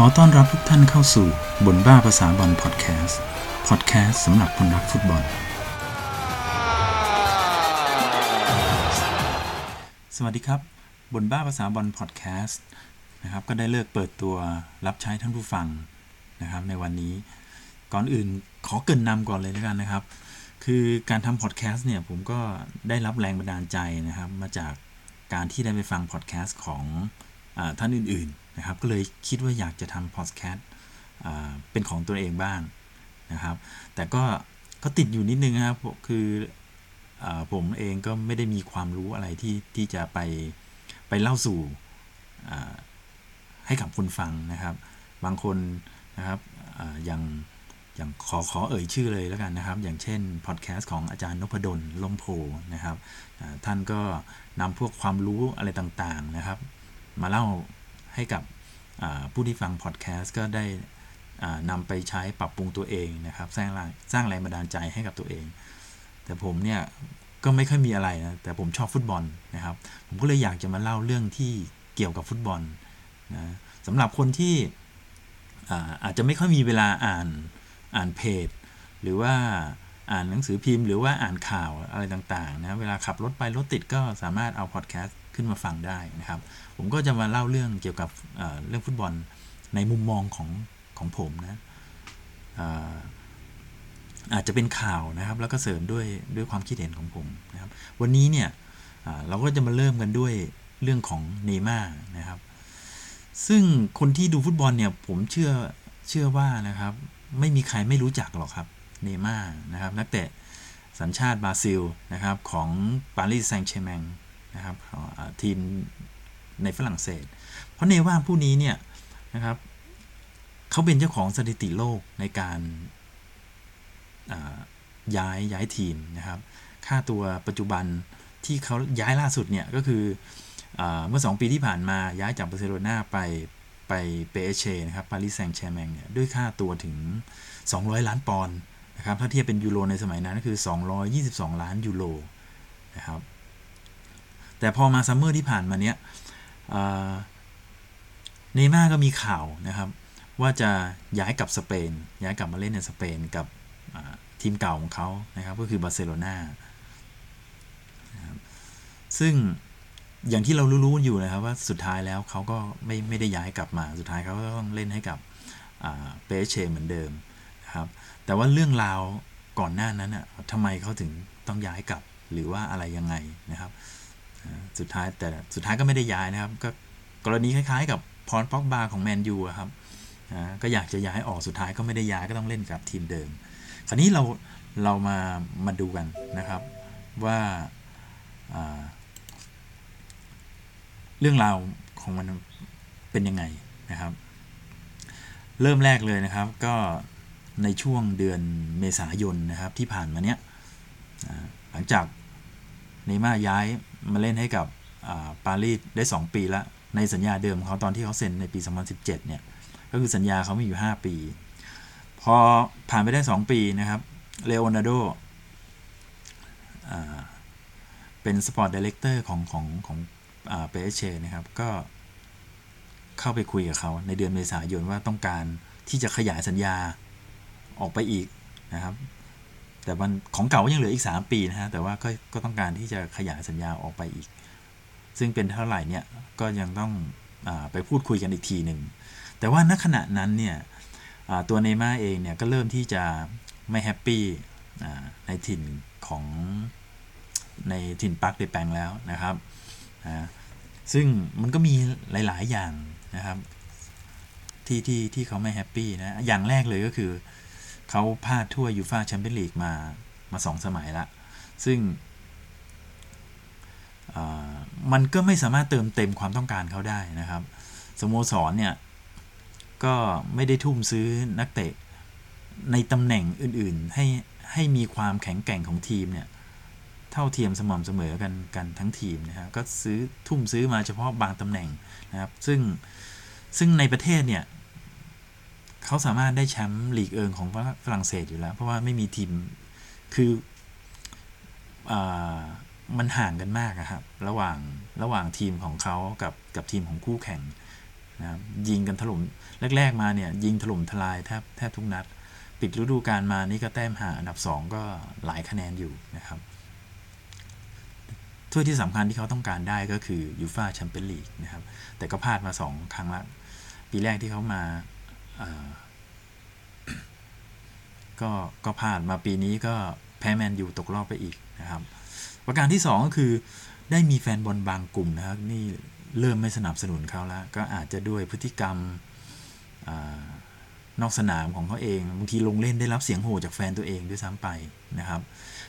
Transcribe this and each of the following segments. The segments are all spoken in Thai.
ขอต้อนรับทุกท่านเข้าสู่บนบ้าภาษาบอลพอดแคสต์พอดแคสต์สำหรับคนรักฟุตบอล สวัสดีครับ บนบ้าภาษาบอลพอดแคสต์นะครับก็ได้เลิกเปิดตัวรับใช้ท่านผู้ฟังนะครับในวันนี้ ก่อนอื่นขอเกรินนำก่อนเลยแล้วกันนะครับ คือการทำพอดแคสต์เนี่ยผมก็ได้รับแรงบันดาลใจนะครับ มาจากการที่ได้ไปฟังพอดแคสต์ของอท่านอื่นๆ นะครับก็เลยคิดว่าอยากจะทำพอดแคสต์เป็นของตัวเองบ้างนะครับ แต่ก็ก็ติดอยู่นิดนึงนะครับคืออผมเองก็ไม่ได้มีความรู้อะไรที่ที่จะไปไปเล่าสู่ให้กับคนฟังนะครับ บางคนนะครับออย่างอย่างขอขอเอ่ยชื่อเลยแล้วกันนะครับ อย่างเช่นพอดแคสต์ของอาจารย์นพดลลมโพนะครับท่านก็นำพวกความรู้อะไรต่างๆนะครับ มาเล่า ให้กับผู้ที่ฟังพอดแคสต์ก็ได้นำไปใช้ปรับปรุงตัวเองนะครับ สร้างสร้างแรงบันดาลใจให้กับตัวเอง แต่ผมเนี่ยก็ไม่ค่อยมีอะไรนะแต่ผมชอบฟุตบอลนะครับ ผมก็เลยอยากจะมาเล่าเรื่องที่เกี่ยวกับฟุตบอลนะสำหรับคนที่อาจจะไม่ค่อยมีเวลาอ่านอ่านเพจ หรือว่าอ่านหนังสือพิมพ์ หรือว่าอ่านข่าวอะไรต่างๆนะเวลาขับรถไปรถติดก็สามารถเอาพอดแคสต์ ขึ้นมาฟังได้นะครับ ผมก็จะมาเล่าเรื่องเกี่ยวกับเเรื่องฟุตบอลในมุมมองของของผมนะอาจจะเป็นข่าวนะครับ แล้วก็เสริมด้วยด้วยความคิดเห็นของผมนะครับ วันนี้เนี่ยเราก็จะมาเริ่มกันด้วยเรื่องของเนม่านะครับ ซึ่งคนที่ดูฟุตบอลเนี่ยผมเชื่อเชื่อว่านะครับ ไม่มีใครไม่รู้จักหรอกครับเนม่านะครับ นักเตะสัญชาติบราซิลนะครับของปารีสแซงต์แชร์แมง นะครับทีมในฝรั่งเศส เพราะเนว่าผู้นี้เนี่ยนะครับเขาเป็นเจ้าของสถิติโลกในการย้ายย้ายทีมนะครับ ค่าตัวปัจจุบันที่เขาย้ายล่าสุดเนี่ยก็คือเมื่อ 2 ปีที่ผ่านมาย้ายจากบาร์เซโลนาไปไปเปแอสเชนะครับปารีสแซงต์แชร์กแมงเนี่ยด้วยค่าตัวถึง 200 ล้านปอนด์นะครับถ้าเทียบเป็นยูโรในสมัยนั้นก็คือ 222 ล้านยูโรนะครับ แต่พอมา summer ที่ผ่านมาเนี้ยเนย์มาร์ก็มีข่าวนะครับ ว่าจะย้ายกลับสเปน ย้ายกลับมาเล่นในสเปนกับทีมเก่าของเขานะครับ ก็คือบาร์เซโลนาซึ่งอย่างที่เรารู้ๆอยู่นะครับว่าสุดท้ายแล้วเขาก็ไม่ไม่ได้ย้ายกลับมา สุดท้ายเขาก็ต้องเล่นให้กับเปแอสเชเหมือนเดิมนะครับ แต่ว่าเรื่องราวก่อนหน้านั้นอะทำไมเขาถึงต้องย้ายกลับหรือว่าอะไรยังไงนะครับ สุดท้ายแต่สุดท้ายก็ไม่ได้ย้ายนะครับ ก็กรณีคล้ายๆ กับพอลป็อกบาของแมนยูครับก็อยากจะย้ายออกสุดท้ายก็ไม่ได้ย้ายก็ต้องเล่นกับทีมเดิม คราวนี้เราเรามามาดูกันนะครับว่าเรื่องราวของมันเป็นยังไงนะครับ เริ่มแรกเลยนะครับก็ในช่วงเดือนเมษายนนะครับที่ผ่านมาเนี้ยหลังจาก เนม่าย้ายมาเล่นให้กับปารีสได้ 2 ปีแล้วในสัญญาเดิมเขาตอนที่เขาเซ็นในปี 2017 เนี่ย ก็คือสัญญาเขามีอยู่ 5 ปี พอผ่านไปได้ 2 ปีนะครับเลโอนาร์โดเป็น sport director ของของของเปแอสเชนะครับ ก็เข้าไปคุยกับเขาในเดือนเมษายนว่าต้องการที่จะขยายสัญญาออกไปอีกนะครับ แต่มันของเก่ายังเหลืออีก 3 ปีนะฮะ แต่ว่าก็ก็ต้องการที่จะขยายสัญญาออกไปอีก ซึ่งเป็นเท่าไหร่เนี่ยก็ยังต้องไปพูดคุยกันอีกทีหนึ่ง แต่ว่าณขณะนั้นเนี่ยตัวเนย์มาร์เองเนี่ยก็เริ่มที่จะไม่ happy ในถิ่นของในถิ่นปาร์กเดแพร็งส์แล้วนะครับนะซึ่งมันก็มีหลาย ๆ อย่างนะครับ ที่ที่ที่เขาไม่ happy นะ อย่างแรกเลยก็คือ เขาพลาดถ้วยยูฟาแชมเปี้ยนลีกมามาสองสมัยละ ซึ่งมันก็ไม่สามารถเติมเต็มความต้องการเขาได้นะครับสโมสรเนี่ย ก็ไม่ได้ทุ่มซื้อนักเตะ ในตำแหน่งอื่นๆ ให้ให้มีความแข็งแกร่งของทีมเนี่ย เท่าเทียมสม่ำเสมอกันกันทั้งทีมนะครับก็ซื้อทุ่มซื้อมาเฉพาะบางตำแหน่งนะครับ ซึ่งซึ่งในประเทศเนี่ย เขาสามารถได้แชมป์ลีกเอิงของฝรั่งเศสอยู่แล้ว เพราะว่าไม่มีทีมคืออมันห่างกันมากครับ ระหว่างระหว่างทีมของเขากับกับทีมของคู่แข่งนะยิงกันถล่มแรก ๆ มาเนี่ยยิงถล่มทลายแทบแทบทุกนัด ปิดฤดูกาลมานี่ก็แต้มห่างอันดับ 2 ก็หลายคะแนนอยู่นะครับถ้วยที่สำคัญที่เขาต้องการได้ก็คือยูฟาแชมเปี้ยนลีกนะครับแต่ก็พลาดมา 2 ครั้งละ ปีแรกที่เขามา ก็ก็พลาดมาปีนี้ก็แพ้แมนยูตกรอบไปอีกนะครับ ประการที่ 2 ก็คือได้มีแฟนบอลบางกลุ่มนะครับนี่เริ่มไม่สนับสนุนเขาแล้ว ก็อาจจะด้วยพฤติกรรมอนอกสนามของเขาเองบางทีลงเล่นได้รับเสียงโห่จากแฟนตัวเองด้วยซ้ำไปนะครับ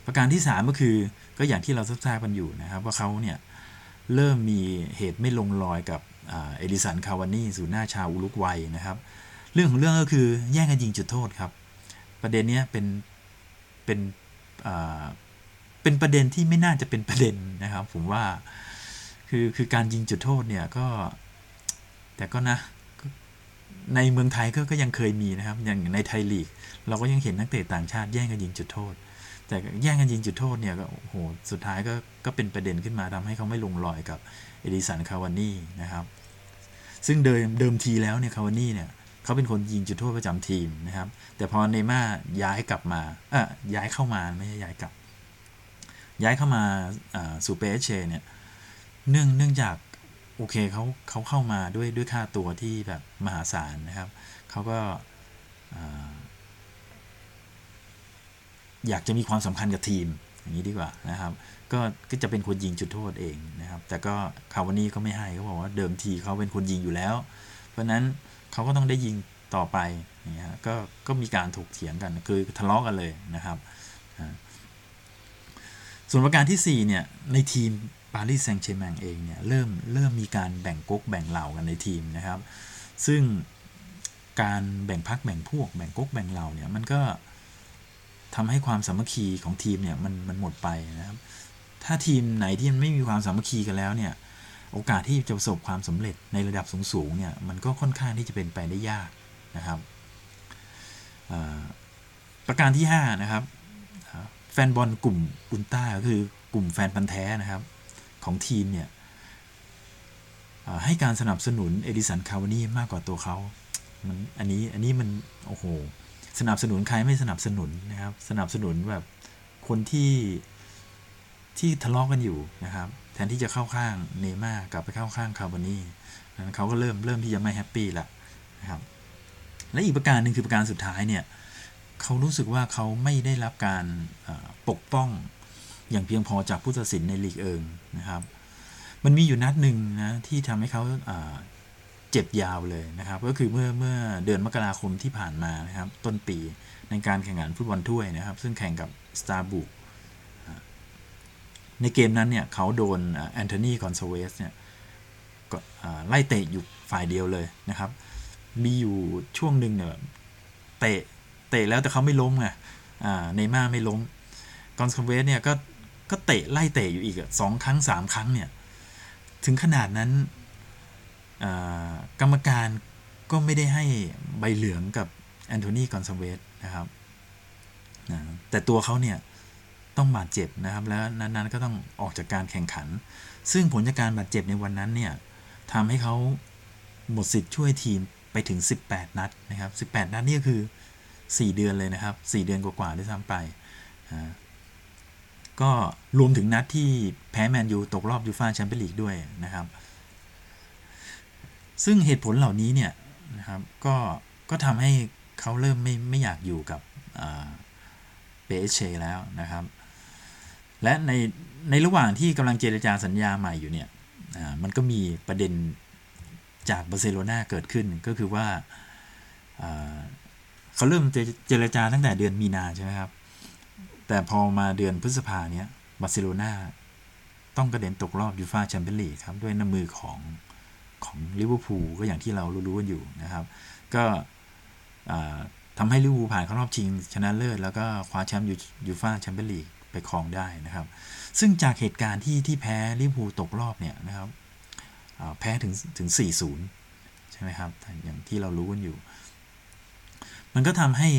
ประการที่ 3 ก็คือก็อย่างที่เราทราบกันอยู่นะครับ ว่าเขาเนี่ยเริ่มมีเหตุไม่ลงรอยกับเอดิสันคาวานี่สูนหน้าชาวอุลุกวัยนะครับ เรื่องของเรื่องก็คือแย่งกันยิงจุดโทษครับ ประเด็นนี้เป็นเป็นเป็นประเด็นที่ไม่น่าจะเป็นประเด็นนะครับ ผมว่าคือคือการยิงจุดโทษเนี่ยก็ แต่ก็นะในเมืองไทยก็ก็ยังเคยมีนะครับ อย่างในไทยลีก เราก็ยังเห็นนักเตะต่างชาติแย่งกันยิงจุดโทษ แต่แย่งกันยิงจุดโทษเนี่ยก็โอ้โหสุดท้ายก็ก็เป็นประเด็นขึ้นมาทำให้เขาไม่ลงรอยกับเอดินสันคาวานี่นะครับ ซึ่งเดิมเดิมทีแล้วเนี่ยคาวานี่เนี่ย เขาเป็นคนยิงจุดโทษประจำทีมนะครับ แต่พอเนย์มาร์ย้ายกลับมาเออย้ายเข้ามาไม่ใช่ย้ายกลับ ย้ายเข้ามาสู่เปแอสเชเนี่ยเนื่องเนื่องจากโอเคเขาเขาเข้ามาด้วยด้วยค่าตัวที่แบบมหาศาลนะครับเขาก็อยากจะมีความสำคัญกับทีมอย่างนี้ดีกว่านะครับ ก็ก็จะเป็นคนยิงจุดโทษเองนะครับ แต่ก็คาวานี่ก็ไม่ให้เขาบอกว่าเดิมทีเขาเป็นคนยิงอยู่แล้ว เพราะนั้น เขาก็ต้องได้ยิงต่อไปอย่างเงี้ยก็ก็มีการถกเถียงกันคือทะเลาะกันเลยนะครับ ส่วนประการที่ 4 เนี่ย ในทีมปารีสแซงต์แชร์แมงเองเนี่ยเริ่มเริ่มมีการแบ่งก๊กแบ่งเหล่ากันในทีมนะครับ ซึ่งการแบ่งพักแบ่งพวกแบ่งก๊กแบ่งเหล่าเนี่ยมันก็ทำให้ความสามัคคีของทีมเนี่ยมันมันหมดไปนะครับ ถ้าทีมไหนที่มันไม่มีความสามัคคีกันแล้วเนี่ย โอกาสที่จะประสบความสำเร็จในระดับสูงๆเนี่ยมันก็ค่อนข้างที่จะเป็นไปได้ยากนะครับประการที่ 5 นะครับ แฟนบอลกลุ่มอุลต้าก็คือกลุ่มแฟนพันธ์แท้นะครับของทีมเนี่ยให้การสนับสนุนเอดิสันคาวานี่มากกว่าตัวเขามันอันนี้อันนี้มันโอ้โหสนับสนุนใครไม่สนับสนุนนะครับ สนับสนุนแบบคนที่ที่ทะเลาะกกันอยู่นะครับ ทนที่จะเข้าข้างเนม่ากลับไปเข้าข้างคาวานี่เขาก็เริ่มเริ่มที่จะไม่แฮปปี้ละนะครับและอีกประการหนึ่งคือประการสุดท้ายเนี่ยเขารู้สึกว่าเขาไม่ได้รับการปกป้องอย่างเพียงพอจากผู้ตัดสินในลีกเอิงนะครับ มันมีอยู่นัดหนึ่งนะที่ทำให้เขาเจ็บยาวเลยนะครับ ก็คือเมื่อเมื่อเดือนมกราคมที่ผ่านมานะครับ ต้นปีในการแข่งขันฟุตบอลถ้วยนะครับ ซึ่งแข่งกับสตราส์บูร์ก ในเกมนั้นเนี่ยเขาโดนแอนโทนีกอนซาลเวสเนี่ยไล่เตะอยู่ฝ่ายเดียวเลยนะครับ มีอยู่ช่วงหนึ่งเนี่ยเตะเตะแล้วแต่เขาไม่ล้มไงในม่าไม่ล้มกอนสเวสเนี่ยก็ก็เตะไล่เตะอยู่อีกสองครั้งสามครั้งเนี่ยถึงขนาดนั้นกรรมการก็ไม่ได้ให้ใบเหลืองกับแอนโทนีกอนซเวสนะครับแต่ตัวเขาเนี่ย ต้องบาดเจ็บนะครับ แล้วนั้นๆก็ต้องออกจากการแข่งขัน ซึ่งผลจากการบาดเจ็บในวันนั้นเนี่ยทำให้เขาหมดสิทธิ์ช่วยทีมไปถึง 18 นัดนะครับ18 นัดนี่ก็คือ 4 เดือนเลยนะครับ 4 เดือนกว่าๆด้วยซ้ำไป ก็รวมถึงนัดที่แพ้แมนยูตกรอบยูฟ่าแชมเปี้ยนลีกด้วยนะครับ ซึ่งเหตุผลเหล่านี้เนี่ยนะครับก็ก็ทำให้เขาเริ่มไม่ไม่อยากอยู่กับเปเชแล้วนะครับ และในในระหว่างที่กำลังเจรจาสัญญาใหม่อยู่เนี่ยมันก็มีประเด็นจากบาร์เซโลนาเกิดขึ้นก็คือว่าเขาเริ่มเจรจาตั้งแต่เดือนมีนาใช่ไหมครับ แต่พอมาเดือนพฤษภาเนี้ยบาร์เซโลนาต้องกระเด็นตกรอบยูฟาแชมเปี้ยนลีกครับ ด้วยน้ำมือของของลิเวอร์พูลก็อย่างที่เรารู้ๆกันอยู่นะครับ ก็ทำให้ลิเวอร์พูลผ่านเข้ารอบชิงชนะเลิศแล้วก็คว้าแชมป์ยูฟาแชมเปี้ยนลีก ไปครองได้นะครับ ซึ่งจากเหตุการณ์ที่ที่แพ้ลิเวอร์พูลตกรอบเนี่ยนะครับแพ้ถึงถึง 4-0 ใช่ไหมครับ อย่างที่เรารู้กันอยู่ มันก็ทำให้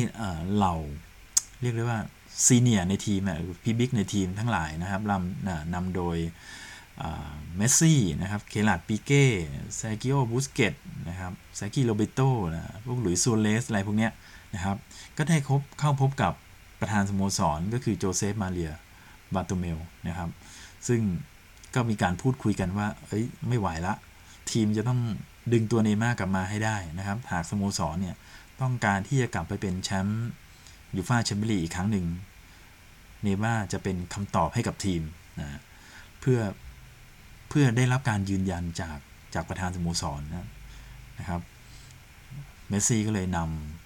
เหล่าเรียกได้ว่า senior ในทีมพี่ big ในทีมทั้งหลายนะครับนำนำโดยเมสซี่นะครับเคราร์ดปิเก้เซร์คิโอบุสเก็ตส์นะครับเซร์คีโรแบร์โตนะพวกหลุยส์ซัวเรซอะไรพวกเนี้ยนะครับ ก็ได้ขอเข้าพบกับ ประธานสโมสรก็คือโจเซฟมาเรียบาโตเมลนะครับ ซึ่งก็มีการพูดคุยกันว่า เอ้ย ไม่ไหวละ ทีมจะต้องดึงตัวเนม่ากลับมาให้ได้นะครับ หากสโมสรเนี่ย ต้องการที่จะกลับไปเป็นแชมป์ยูฟ่าแชมเปี้ยนลีกอีกครั้งหนึ่ง เนม่าจะเป็นคำตอบให้กับทีมนะเพื่อเพื่อได้รับการยืนยันจากจากประธานสโมสรนะนะครับ เมสซี่ก็เลยนำ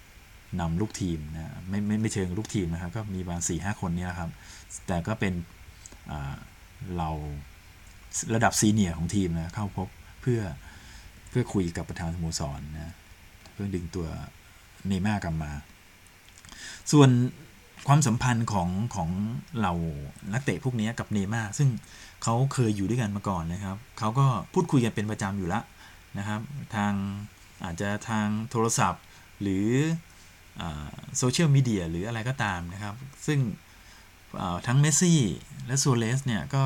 นำลูกทีมนะไม่ไม่ไม่เชิงลูกทีมนะครับ ก็มีประมาณสี่ห้าคนนี้ครับ แต่ก็เป็นเราระดับซีเนียร์ของทีมนะเข้าพบเพื่อเพื่อคุยกับประธานสโมสรนะเพื่อดึงตัวเนม่ากลับมา ส่วนความสัมพันธ์ของของเรานักเตะพวกนี้กับเนม่าซึ่งเขาเคยอยู่ด้วยกันมาก่อนนะครับเขาก็พูดคุยกันเป็นประจำอยู่แล้วนะครับ ทางอาจจะทางโทรศัพท์หรือ โซเชียลมีเดียหรืออะไรก็ตามนะครับ ซึ่งทั้งเมสซี่และโซเลสเนี่ยก็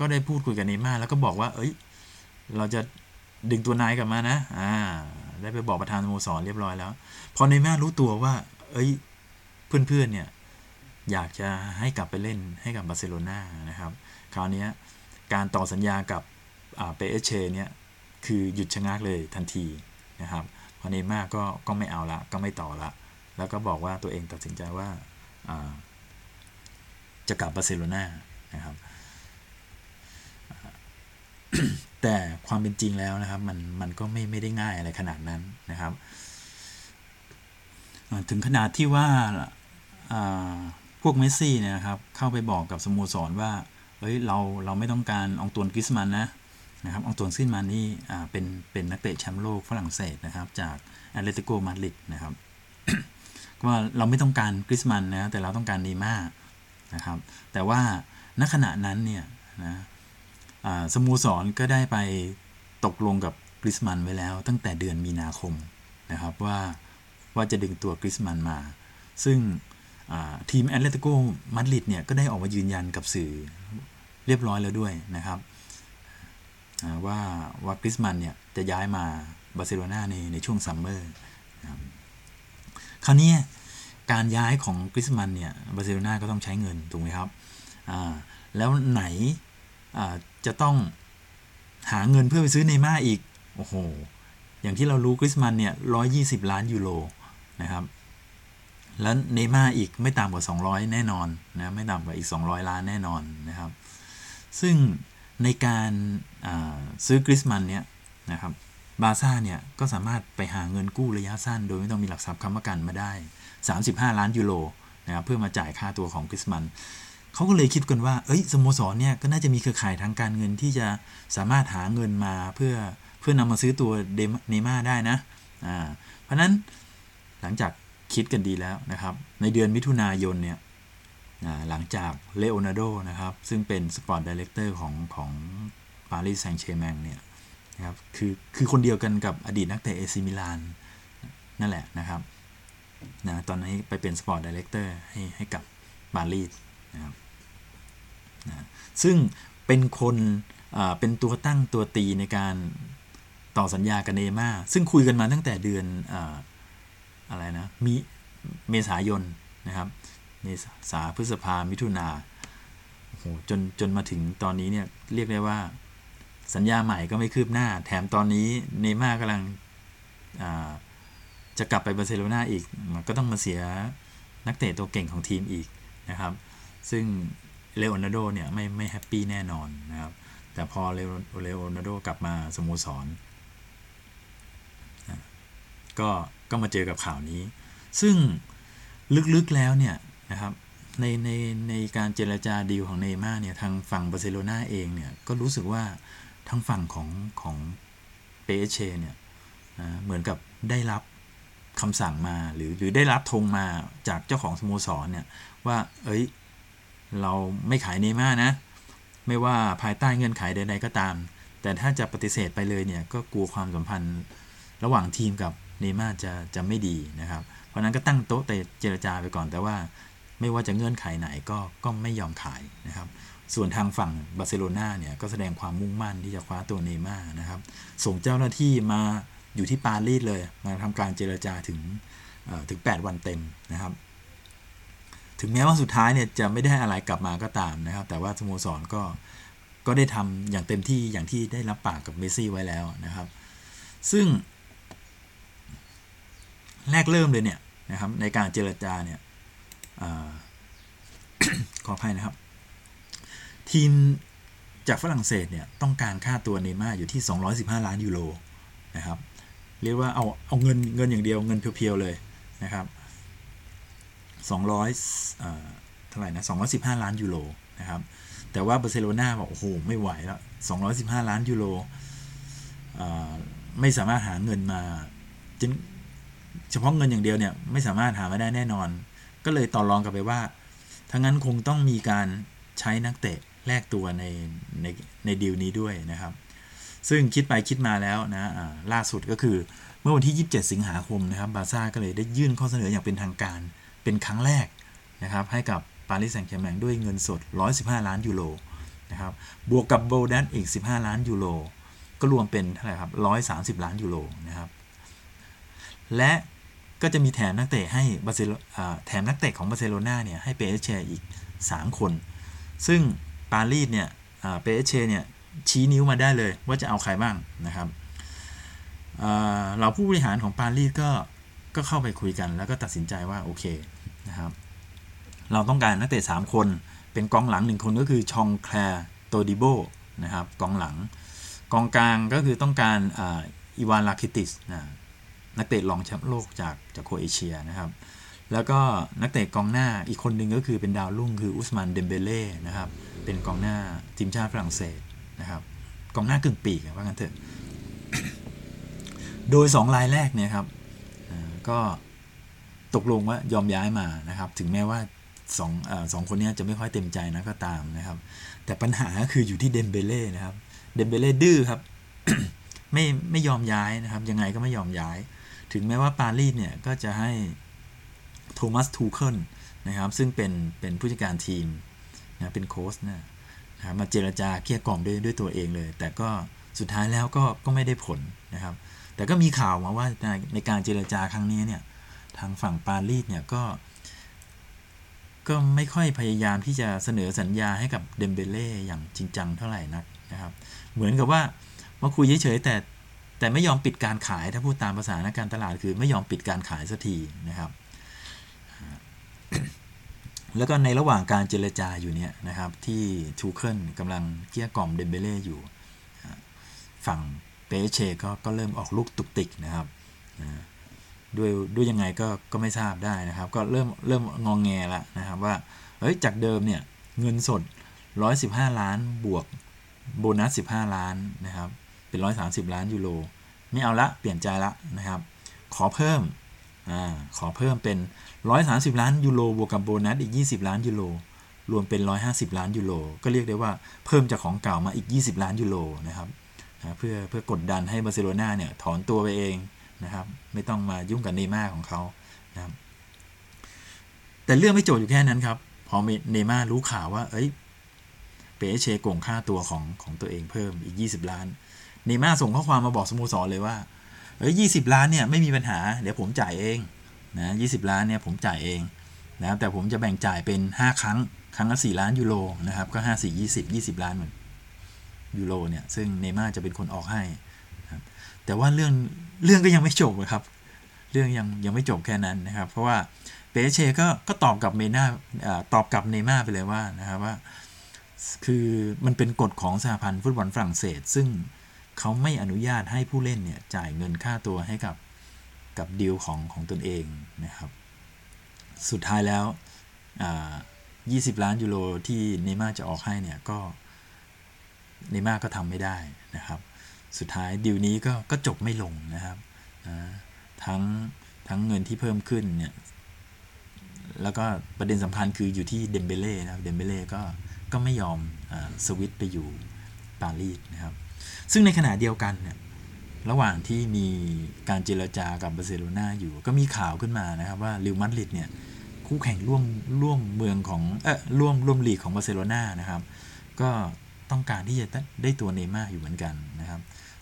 ก็ได้พูดคุยกับเนม่าแล้วก็บอกว่า เอ้ย เราจะดึงตัวนายกลับมานะ อ่า ได้ไปบอกประธานสโมสรเรียบร้อยแล้ว พอเนม่ารู้ตัวว่า เอ้ย เพื่อนๆ เนี่ย อยากจะให้กลับไปเล่นให้กับบาร์เซโลนานะครับ คราวนี้การต่อสัญญากับเปเอเชเนี่ย คือหยุดชะงักเลยทันทีนะครับ อเนม่าก็ก็ไม่เอาละก็ไม่ต่อละ แล้วก็บอกว่าตัวเองตัดสินใจว่าจะกลับบาร์เซโลนานะครับแต่ความเป็นจริงแล้วนะครับ มันมันก็ไม่ไม่ได้ง่ายอะไรขนาดนั้นนะครับ ถึงขนาดที่ว่าพวกเมสซี่เนี่ยครับ เข้าไปบอกกับสโมสรว่าเฮ้ยเราเราไม่ต้องการอองตวนกริซมันน์นะ นะครับอองตวนกริซมันน์นี่เป็นเป็นนักเตะแชมป์โลกฝรั่งเศสนะครับ จากแอตเลติโกมาดริดนะครับว่าเราไม่ต้องการกริซมันน์นะแต่เราต้องการเนย์มาร์นะครับ แต่ว่าณขณะนั้นเนี่ยนะสโมสรก็ได้ไปตกลงกับกริซมันน์ไว้แล้วตั้งแต่เดือนมีนาคมนะครับว่าว่าจะดึงตัวกริซมันน์มา ซึ่งทีมแอตเลติโกมาดริดเนี่ยก็ได้ออกมายืนยันกับสื่อเรียบร้อยแล้วด้วยนะครับ ว่าว่ากริซมันน์เนี่ยจะย้ายมาบาร์เซโลนาในในช่วงซัมเมอร์คราวนี้การย้ายของกริซมันน์เนี่ยบาร์เซโลนาก็ต้องใช้เงินถูกไหมครับแล้วไหนจะต้องหาเงินเพื่อไปซื้อเนม่าอีก โอ้โห อย่างที่เรารู้กริสมันเนี่ยร้อยยี่สิบล้านยูโรนะครับ แล้วเนม่าอีกไม่ต่ำกว่า 200 แน่นอนนะ ไม่ต่ำกว่าอีก 200 ล้านแน่นอนนะครับ ซึ่ง ในการซื้อกริสมันเนี่ยนะครับบาซ่าเนี่ยก็สามารถไปหาเงินกู้ระยะสั้น โดยไม่ต้องมีหลักทรัพย์ค้ำประกันมาได้ 35 ล้านยูโรนะครับเพื่อมาจ่ายค่าตัวของกริสมันเขาก็เลยคิดกันว่า เอ้ยสโมสรเนี่ยก็น่าจะมีเครือข่ายทางการเงินที่จะสามารถหาเงินมาเพื่อเพื่อนำมาซื้อตัวเนย์มาร์ได้นะอ่าเพราะนั้นหลังจากคิดกันดีแล้วนะครับ ในเดือนมิถุนายนเนี่ย หลังจากเลโอนาร์โดนะครับ ซึ่งเป็น sport director ของของปารีสแซงต์แชร์แมงเนี่ยนะครับคือคือคนเดียวกันกับอดีตนักเตะเอซีมิลานนั่นแหละนะครับนะตอนนี้ไปเป็น sport director ให้ให้กับปารีสนะครับนะซึ่งเป็นคนเป็นตัวตั้งตัวตีในการต่อสัญญากับเนย์มาร์ซึ่งคุยกันมาตั้งแต่เดือนอะไรนะ มีเมษายนนะครับ เมษาพฤษภามิถุนาโอ้โหจนจนมาถึงตอนนี้เนี่ยเรียกได้ว่า สัญญาใหม่ก็ไม่คืบหน้า แถมตอนนี้เนย์มาร์กำลังจะกลับไปบาร์เซโลนาอีกก็ต้องมาเสียนักเตะตัวเก่งของทีมอีกนะครับ ซึ่งเลโอนาร์โดเนี่ยไม่ไม่ happy แน่นอนนะครับ แต่พอเลเลโอนาร์โดกลับมาสโมสรก็ก็มาเจอกับข่าวนี้ ซึ่งลึกๆแล้วเนี่ย นะครับในในในการเจรจาดีลของเนย์มาร์เนี่ยทางฝั่งบาร์เซโลนาเองเนี่ยก็รู้สึกว่าทางฝั่งของของเปเชเนี่ยนะเหมือนกับได้รับคำสั่งมาหรือหรือได้รับธงมาจากเจ้าของสโมสรเนี่ยว่าเอ้ยเราไม่ขายเนม่านะ ไม่ว่าภายใต้เงื่อนไขใดๆก็ตาม แต่ถ้าจะปฏิเสธไปเลยเนี่ยก็กลัวความสัมพันธ์ระหว่างทีมกับเนม่าจะจะไม่ดีนะครับ เพราะนั้นก็ตั้งโต๊ะแต่เจรจาไปก่อนแต่ว่า ไม่ว่าจะเงื่อนไขไหนก็ก็ไม่ยอมขายนะครับ ส่วนทางฝั่งบาร์เซโลนาเนี่ยก็แสดงความมุ่งมั่นที่จะคว้าตัวเนย์ม่านะครับ ส่งเจ้าหน้าที่มาอยู่ที่ปารีสเลย มาทำการเจรจาถึงถึง 8 วันเต็มนะครับ ถึงแม้ว่าสุดท้ายเนี่ยจะไม่ได้อะไรกลับมาก็ตามนะครับ แต่ว่าสโมสรก็ก็ได้ทำอย่างเต็มที่อย่างที่ได้รับปากกับเมซี่ไว้แล้วนะครับ ซึ่งแรกเริ่มเลยเนี่ยนะครับในการเจรจาเนี่ย ขออภัยนะครับ ทีมจากฝรั่งเศสเนี่ยต้องการค่าตัวเนม่าอยู่ที่ 215 ล้านยูโรนะครับ เรียกว่าเอาเอาเงินเงินอย่างเดียวเงินเพียวๆเลยนะครับ200เท่าไหร่นะ215 ล้านยูโรนะครับ แต่ว่าบาร์เซโลนาบอกโอ้โหไม่ไหวแล้ว 215 ล้านยูโรไม่สามารถหาเงินมาเฉพาะเงินอย่างเดียวเนี่ยไม่สามารถหามาได้แน่นอน ก็เลยต่อรองกันไปว่าทั้งนั้นคงต้องมีการใช้นักเตะแลกตัวในในในดีลนี้ด้วยนะครับ ซึ่งคิดไปคิดมาแล้วนะล่าสุดก็คือเมื่อวันที่ 27 สิงหาคมนะครับบาซ่าก็เลยได้ยื่นข้อเสนออย่างเป็นทางการเป็นครั้งแรกนะครับให้กับปารีสแซงต์แชร์แมงด้วยเงินสด 115 ล้านยูโรนะครับบวกกับโบนัสอีก 15 ล้านยูโรก็รวมเป็นเท่าไหร่ครับ 130 ล้านยูโรนะครับและ ก็จะมีแถมนักเตะให้บาร์เซโลแถมนักเตะของบาร์เซโลนาเนี่ยให้เปแอสเชอีก 3 คน ซึ่งปารีสเนี่ยเปแอสเชเนี่ยชี้นิ้วมาได้เลยว่าจะเอาใครบ้างนะครับเราผู้บริหารของปารีสก็ก็เข้าไปคุยกัน แล้วก็ตัดสินใจว่าโอเคนะครับเราต้องการนักเตะ3คน เป็นกองหลังหนึ่งคนก็คือฌองแคลร์โตดิโบนะครับกองหลัง กองกลางก็คือต้องการอีวานราคิติชนะ นักเตะรองแชมป์โลกจากจากโครเอเชียนะครับ แล้วก็นักเตะกองหน้าอีกคนหนึ่งก็คือเป็นดาวรุ่งคืออุสมานเดมเบเล่นะครับ เป็นกองหน้าทีมชาติฝรั่งเศสนะครับ กองหน้ากึ่งปีกว่างั้นเถอะ โดย 2 รายแรกเนี่ยครับก็ตกลงว่ายอมย้ายมานะครับ ถึงแม้ว่าสองอสองคนนี้จะไม่ค่อยเต็มใจนะก็ตามนะครับ แต่ปัญหาคืออยู่ที่เดมเบเล่นะครับ เดมเบเล่ดื้อครับ ไม่ไม่ยอมย้ายนะครับ ยังไงก็ไม่ยอมย้าย ถึงแม้ว่าปารีสเนี่ยก็จะให้โทมัสทูเคิลนะครับซึ่งเป็นเป็นผู้จัดการทีมนะเป็นโค้ชนะนะมาเจรจาเกลี้ยกล่อมด้วยด้วยตัวเองเลย แต่ก็สุดท้ายแล้วก็ก็ไม่ได้ผลนะครับ แต่ก็มีข่าวมาว่าในในการเจรจาครั้งนี้เนี่ยทางฝั่งปารีสเนี่ยก็ ก็ไม่ค่อยพยายามที่จะเสนอสัญญาให้กับเดมเบเล่อย่างจริงจังเท่าไหร่นักนะครับ เหมือนกับว่ามาคุยเฉยๆแต่ แต่ไม่ยอมปิดการขายถ้าพูดตามภาษานักการตลาดคือไม่ยอมปิดการขายสักทีนะครับ แล้วก็ในระหว่างการเจรจาอยู่เนี่ยนะครับ ที่ทูเคิลกำลังเกี้ยกล่อมเดมเบเล่อยู่ ฝั่งเปเชก็ก็เริ่มออกลูกตุกติกนะครับด้วยด้วยยังไงก็ก็ไม่ทราบได้นะครับ ก็เริ่มเริ่มงองแงละนะครับว่าเฮ้ยจากเดิมเนี่ยเงินสด 115 ล้านบวกโบนัส 15 ล้านนะครับ เป็น 130 ล้านยูโรไม่เอาละเปลี่ยนใจละนะครับ ขอเพิ่มอ่าขอเพิ่มเป็น 130 ล้านยูโรบวกกับโบนัสอีก 20 ล้านยูโรรวมเป็น 150 ล้านยูโรก็เรียกได้ว่าเพิ่มจากของเก่ามาอีก 20 ล้านยูโรนะครับเพื่อเพื่อกดดันให้บาร์เซโลนาเนี่ยถอนตัวไปเองนะครับไม่ต้องมายุ่งกับเนย์มาร์ของเขานะครับแต่เรื่องไม่จบอยู่แค่นั้นครับ พอเนย์มาร์รู้ข่าวว่า เอ้ยเปแอสเชโก่งค่าตัวของของตัวเองเพิ่มอีก 20 ล้าน เนย์มาร์ส่งข้อความมาบอกสโมสรเลยว่าเอ้ยยีล้านเนี่ยไม่มีปัญหา เดี๋ยวผมจ่ายเองนะยีล้านเนี่ยผมจ่ายเองนะครับแต่ผมจะแบ่งจ่ายเป็น 5 ครั้ง ครั้งละ4ล้านยูโรนะครับก็ 5 4 20 20 ล้านเหมือนยูโรเนี่ยซึ่งเนม่าจะเป็นคนออกให้แต่ว่าเรื่องเรื่องก็ยังไม่จบครับ เรื่องยังยังไม่จบแค่นั้นนะครับ เพราะว่าเปเชก็ก็ตอบกับเมน่าตอบกับเนม่าไปเลยว่านะครับว่า คือมันเป็นกฎของสหพันธ์ฟุตบอลฝรั่งเศส ซึ่ง เขาไม่อนุญาตให้ผู้เล่นเนี่ยจ่ายเงินค่าตัวให้กับกับดีลของของตนเองนะครับ สุดท้ายแล้ว20 ล้านยูโรที่เนม่าจะออกให้เนี่ยก็เนม่าก็ทำไม่ได้นะครับ สุดท้ายดีลนี้ก็ก็จบไม่ลงนะครับทั้งทั้งเงินที่เพิ่มขึ้นเนี่ยแล้วก็ประเด็นสำคัญคืออยู่ที่เดมเบเล่นะครับเดมเบเล่ก็ก็ไม่ยอมอสวิตไปอยู่ปารีสนะครับ ซึ่งในขณะเดียวกันเนี่ยระหว่างที่มีการเจรจากับบาร์เซโลนาอยู่ ก็มีข่าวขึ้นมานะครับว่าเรอัลมาดริดเนี่ยคู่แข่งร่วมร่วมเมืองของเออร่วมร่วมลีกของบาร์เซโลนานะครับ ก็ต้องการที่จะได้ตัวเนย์มาร์อยู่เหมือนกันนะครับ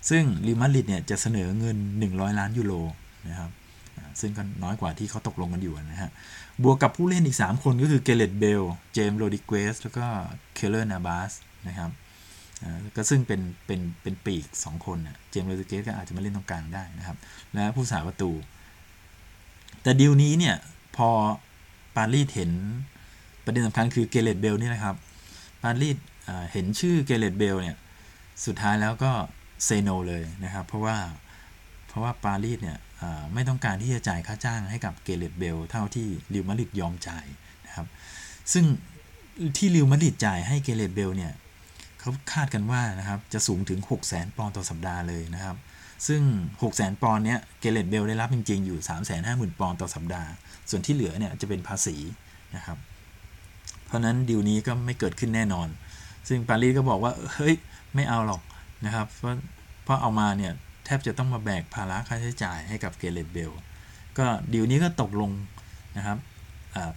ซึ่งเริมาดริดเนี่ยจะเสนอเงิน 100 ล้านยูโรนะครับซึ่งก็น้อยกว่าที่เขาตกลงกันอยู่นะฮะ บวกกับผู้เล่นอีก 3 คนก็คือแกเร็ธเบล เจมส์โรดริเกซแล้วก็เคย์เลอร์นาบาสนะครับ ก็ซึ่งเป็นเป็นเป็นปีก 2 คนนะเจมส์โรดริเกซก็อาจจะมาเล่นตรงกลางได้นะครับ และผู้รักษาประตู แต่ดีลนี้เนี่ยพอปารีสเห็นประเด็นสำคัญคือแกเร็ธเบลนี่นะครับ ปารีสเห็นชื่อแกเร็ธเบลเนี่ยสุดท้ายแล้วก็ say no เลยนะครับ เพราะว่าเพราะว่าปารีสเนี่ยไม่ต้องการที่จะจ่ายค่าจ้างให้กับแกเร็ธเบลเท่าที่เรอัลมาดริดยอมจ่ายนะครับ ซึ่งที่เรอัลมาดริดจ่ายให้แกเร็ธเบลเนี่ย เขาคาดกันว่านะครับจะสูงถึง 6 0 0 0 0ปอนด์ต่อสัปดาห์เลยนะครับ ซึ่ง6 0 0 0 0 0ปอนด์เนี้ยแกเร็ธเบลได้รับจริง ๆ อยู่ 3 5 0 0 0 0ปอนด์ต่อสัปดาห์ ส่วนที่เหลือเนี่ยจะเป็นภาษีนะครับ เพราะนั้นดีลนี้ก็ไม่เกิดขึ้นแน่นอน ซึ่งปารีสก็บอกว่าเฮ้ยไม่เอาหรอกนะครับ เพราะเพราะเอามาเนี่ยแทบจะต้องมาแบกภาระค่าใช้จ่ายให้กับแกเร็ธเบลก็ดีลนี้ก็ตกลงนะครับ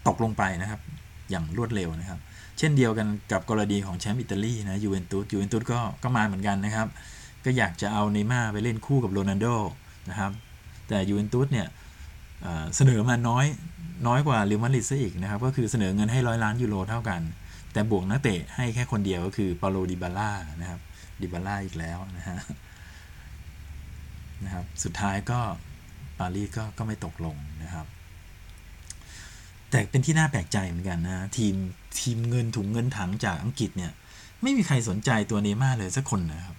ตกลงไปนะครับ อย่างรวดเร็วนะครับ เช่นเดียวกันกับกรณีของแชมป์อิตาลีนะยูเวนตุสยูเวนตุสก็ก็มาเหมือนกันนะครับ ก็อยากจะเอาเนย์มาร์ไปเล่นคู่กับโรนัลโดนะครับ แต่ยูเวนตุสเนี่ยเสนอมาน้อยน้อยกว่าเรอัลมาดริดซะอีกนะครับ ก็คือเสนอเงินให้ร้อยล้านยูโรเท่ากัน แต่บวกนักเตะให้แค่คนเดียวก็คือปาโลดิบาล่านะครับดิบาล่าอีกแล้วนะฮะนะครับ สุดท้ายก็ปารีสก็ก็ไม่ตกลงนะครับ แต่เป็นที่น่าแปลกใจเหมือนกันนะ ทีมทีมเงินถุงเงินถังจากอังกฤษเนี่ย ไม่มีใครสนใจตัวเนม่าเลยสักคนนะครับ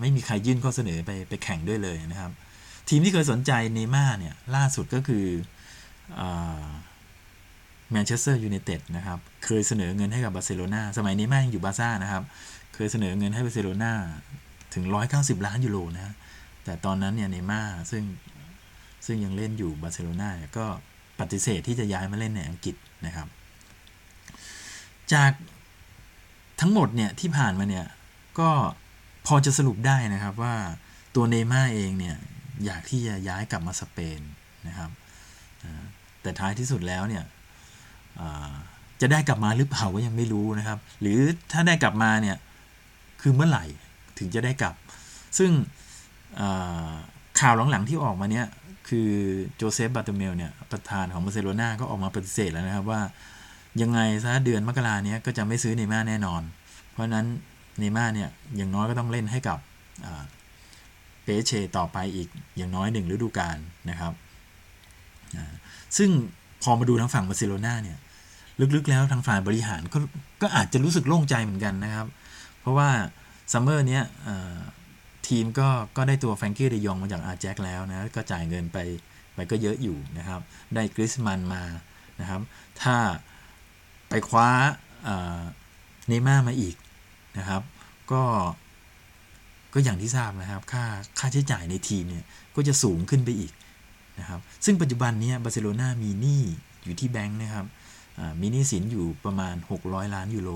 ไม่มีใครยื่นข้อเสนอไปไปแข่งด้วยเลยนะครับ ทีมที่เคยสนใจเนม่าเนี่ย ล่าสุดก็คือแมนเชสเตอร์ยูไนเต็ดนะครับ เคยเสนอเงินให้กับบาร์เซโลนาสมัยเนย์มาร์ยังอยู่บาร์ซ่านะครับ เคยเสนอเงินให้บาร์เซโลนาถึง 190 ล้านยูโรนะแต่ตอนนั้นเนี่ยเนย์มาร์ซึ่งซึ่งยังเล่นอยู่บาร์เซโลนาก็ ปฏิเสธที่จะย้ายมาเล่นในอังกฤษนะครับ จากทั้งหมดเนี่ยที่ผ่านมาเนี่ยก็พอจะสรุปได้นะครับว่าตัวเนย์มาร์เองเนี่ยอยากที่จะย้ายกลับมาสเปนนะครับแต่ท้ายที่สุดแล้วเนี่ยจะได้กลับมาหรือเปล่าก็ยังไม่รู้นะครับ หรือถ้าได้กลับมาเนี่ยคือเมื่อไหร่ถึงจะได้กลับ ซึ่งข่าวหลังๆที่ออกมาเนี้ย คือโจเซฟบาตเมลเนี่ยประธานของบาร์เซโลนาก็ออกมาปฏิเสธแล้วนะครับว่า ยังไงซะเดือนมกราเนี้ยก็จะไม่ซื้อเนม่าแน่นอน เพราะนั้นเนม่าเนี่ยอย่างน้อยก็ต้องเล่นให้กับเปเชต่อไปอีกอย่างน้อยหนึ่งฤดูกาลนะครับซึ่งพอมาดูทางฝั่งบาร์เซโลนาเนี่ยลึกๆแล้วทางฝ่ายบริหารก็ก็อาจจะรู้สึกโล่งใจเหมือนกันนะครับ เพราะว่าซัมเมอร์เนี้ย ทีมก็ก็ได้ตัวแฟรงกี้เดยองมาจากอาแจ็คแล้วนะ ก็จ่ายเงินไปไปก็เยอะอยู่นะครับ ได้กริสมันมานะครับ ถ้าไปคว้าเนม่ามาอีกนะครับ ก็ก็อย่างที่ทราบนะครับค่าค่าใช้จ่ายในทีมเนี่ยก็จะสูงขึ้นไปอีกนะครับซึ่งปัจจุบันนี้บาร์เซโลนามีหนี้อยู่ที่แบงค์นะครับมีหนี้สินอยู่ประมาณ 600 ล้านยูโร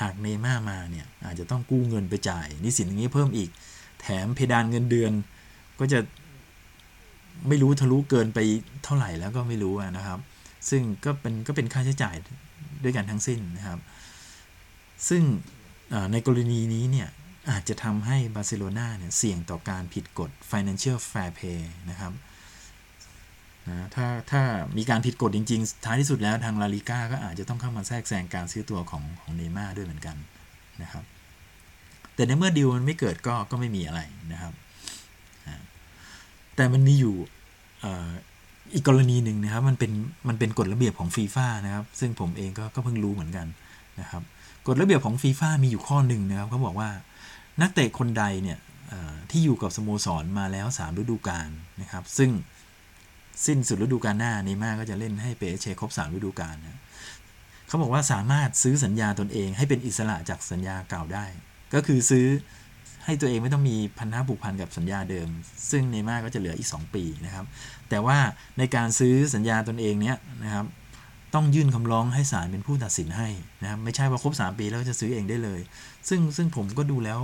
หากเนม่ามาเนี่ยอาจจะต้องกู้เงินไปจ่ายหนี้สินอย่างนี้เพิ่มอีก แถมเพดานเงินเดือน ก็จะไม่รู้ทะลุเกินไปเท่าไหร่แล้วก็ไม่รู้นะครับ ซึ่งก็เป็นก็เป็นค่าใช้จ่ายด้วยกันทั้งสิ้นนะครับ ซึ่งในกรณีนี้เนี่ยอาจจะทำให้บาร์เซโลนาเนี่ยเสี่ยงต่อการผิดกฎ Financial Fair Play นะครับนะถ้าถ้ามีการผิดกฎจริง ๆ ท้ายที่สุดแล้วทางลาลิก้าก็อาจจะต้องเข้ามาแทรกแซงการซื้อตัวของของเนม่าด้วยเหมือนกันนะครับ แต่ในเมื่อดีลมันไม่เกิดก็ก็ไม่มีอะไรนะครับแต่มันมีอยู่อีกกรณีหนึ่งนะครับมันเป็นมันเป็นกฎระเบียบของฟีฟ่านะครับ ซึ่งผมเองก็ก็เพิ่งรู้เหมือนกันนะครับกฎระเบียบของฟีฟ่ามีอยู่ข้อหนึ่งนะครับเขาบอกว่านักเตะคนใดเนี่ยที่อยู่กับสโมสรมาแล้ว 3 ฤดูกาลนะครับ ซึ่งสิ้นสุดฤดูกาลหน้าเนม่าก็จะเล่นให้เปเชครบ 3 ฤดูกาลนะเขาบอกว่าสามารถซื้อสัญญาตนเองให้เป็นอิสระจากสัญญาเก่าได้ ก็คือซื้อให้ตัวเองไม่ต้องมีพันธะผูกพันกับสัญญาเดิม ซึ่งเนม่าก็จะเหลืออีก 2 ปีนะครับ แต่ว่าในการซื้อสัญญาตนเองเนี้ยนะครับ ต้องยื่นคำร้องให้ศาลเป็นผู้ตัดสินให้นะครับ ไม่ใช่ว่าครบ 3 ปีแล้วจะซื้อเองได้เลย ซึ่งซึ่งผมก็ดูแล้ว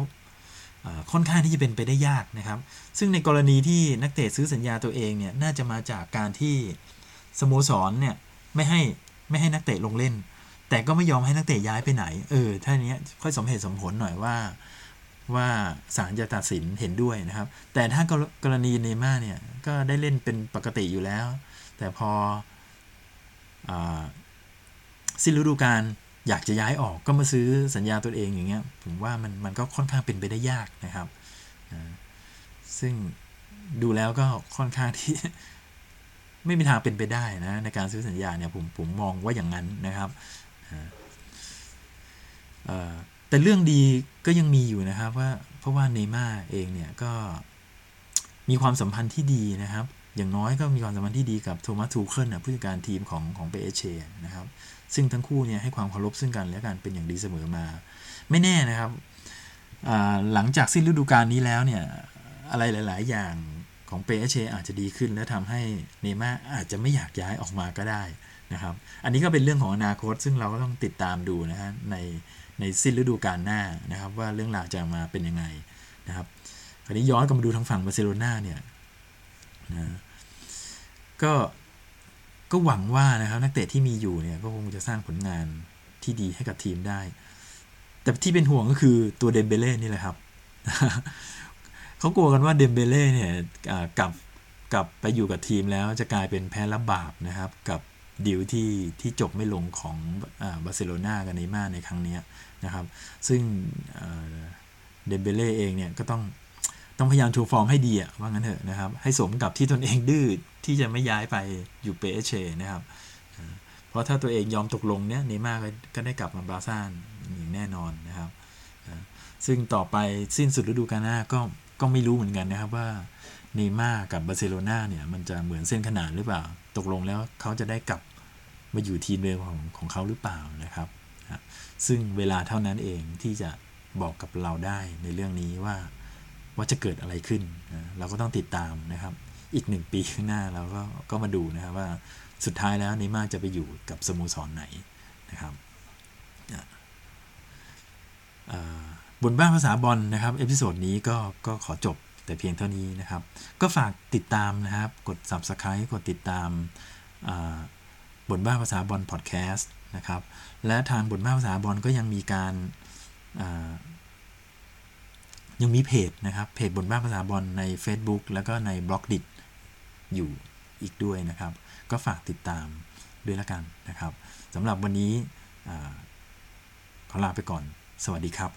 ค่อนข้างที่จะเป็นไปได้ยากนะครับ ซึ่งในกรณีที่นักเตะซื้อสัญญาตัวเองเนี่ยน่าจะมาจากการที่สโมสรเนี่ยไม่ให้ไม่ให้นักเตะลงเล่น แต่ก็ไม่ยอมให้นักเตะย้ายไปไหน เออ ถ้านี้ค่อยสมเหตุสมผลหน่อยว่า ว่าศาลจะตัดสินเห็นด้วยนะครับ แต่ถ้ากรณีเนม่าเนี่ย ก็ได้เล่นเป็นปกติอยู่แล้ว แต่พออสิ้นฤดูกาลอยากจะย้ายออกก็มาซื้อสัญญาตัวเองอย่างเงี้ย ผมว่ามันมันก็ค่อนข้างเป็นไปได้ยากนะครับ ซึ่งดูแล้วก็ค่อนข้างที่ไม่มีทางเป็นไปได้นะในการซื้อสัญญาเนี่ยผมผมมองว่าอย่างนั้นนะครับ แต่เรื่องดีก็ยังมีอยู่นะครับว่าเพราะว่าเนม่าเองเนี่ยก็มีความสัมพันธ์ที่ดีนะครับ อย่างน้อยก็มีความสัมพันธ์ที่ดีกับโทมัสทูเคิลผู้จัดการทีมของของเปเชนะครับ ซึ่งทั้งคู่เนี่ยให้ความเคารพซึ่งกันและกันเป็นอย่างดีเสมอมา ไม่แน่นะครับหลังจากสิ้นฤดูกาลนี้แล้วเนี่ยอะไรหลาย ๆ อย่างของเปเชอาจจะดีขึ้นและทำให้เนม่าอาจจะไม่อยากย้ายออกมาก็ได้ นะครับ อันนี้ก็เป็นเรื่องของอนาคต ซึ่งเราก็ต้องติดตามดูนะฮะในในสิ้นฤดูกาลหน้านะครับ ว่าเรื่องราวจะมาเป็นยังไงนะครับคราวนี้ย้อนกลับมาดูทางฝั่งบาร์เซโลนาเนี่ยนะก็ก็หวังว่านะครับนักเตะที่มีอยู่เนี่ยก็คงจะสร้างผลงานที่ดีให้กับทีมได้ แต่ที่เป็นห่วงก็คือตัวเดมเบเล่นี่แหละครับเขากลัวกันว่าเดมเบเล่เนี่ยกลับกลับไปอยู่กับทีมแล้วจะกลายเป็นแพ้รับบาปนะครับ กับ ดีลที่ที่จบไม่ลงของบาร์เซโลนากับเนม่าในครั้งนี้นะครับ ซึ่งเดมเบเล่เองเนี่ยก็ต้องต้องพยายามโชว์ฟอร์มให้ดีอะว่างั้นเถอะนะครับ ให้สมกับที่ตนเองดื้อที่จะไม่ย้ายไปอยู่เปเชนะครับ เพราะถ้าตัวเองยอมตกลงเนี่ยเนม่าก็ได้กลับมาบาซ่านอย่างแน่นอนนะครับ ซึ่งต่อไปสิ้นสุดฤดูกาลหน้าก็ก็ไม่รู้เหมือนกันนะครับว่าเนม่ากับบาร์เซโลนาเนี่ยมันจะเหมือนเส้นขนานหรือเปล่า ตกลงแล้วเขาจะได้กลับ มาอยู่ทีมเดิมของของเขาหรือเปล่านะครับซึ่งเวลาเท่านั้นเองที่จะบอกกับเราได้ในเรื่องนี้ว่าว่าจะเกิดอะไรขึ้นนะเราก็ต้องติดตามนะครับ อีกหนึ่งปีข้างหน้าเราก็ก็มาดูนะครับว่าสุดท้ายแล้วเนม่าจะไปอยู่กับสโมสรไหนนะครับบ่นบ้าภาษาบอลนะครับ episode นี้ก็ก็ขอจบแต่เพียงเท่านี้นะครับ ก็ฝากติดตามนะครับ กด Subscribe กดติดตาม บ่นบ้าภาษาบอลพอดแคสต์นะครับและทางบ่นบ้าภาษาบอลก็ยังมีการยังมีเพจนะครับเพจบ่นบ้าภาษาบอลใน Facebook แล้วก็ใน Blockdit อยู่อีกด้วยนะครับ ก็ฝากติดตามด้วยละกันนะครับสำหรับวันนี้ขอลาไปก่อน สวัสดีครับ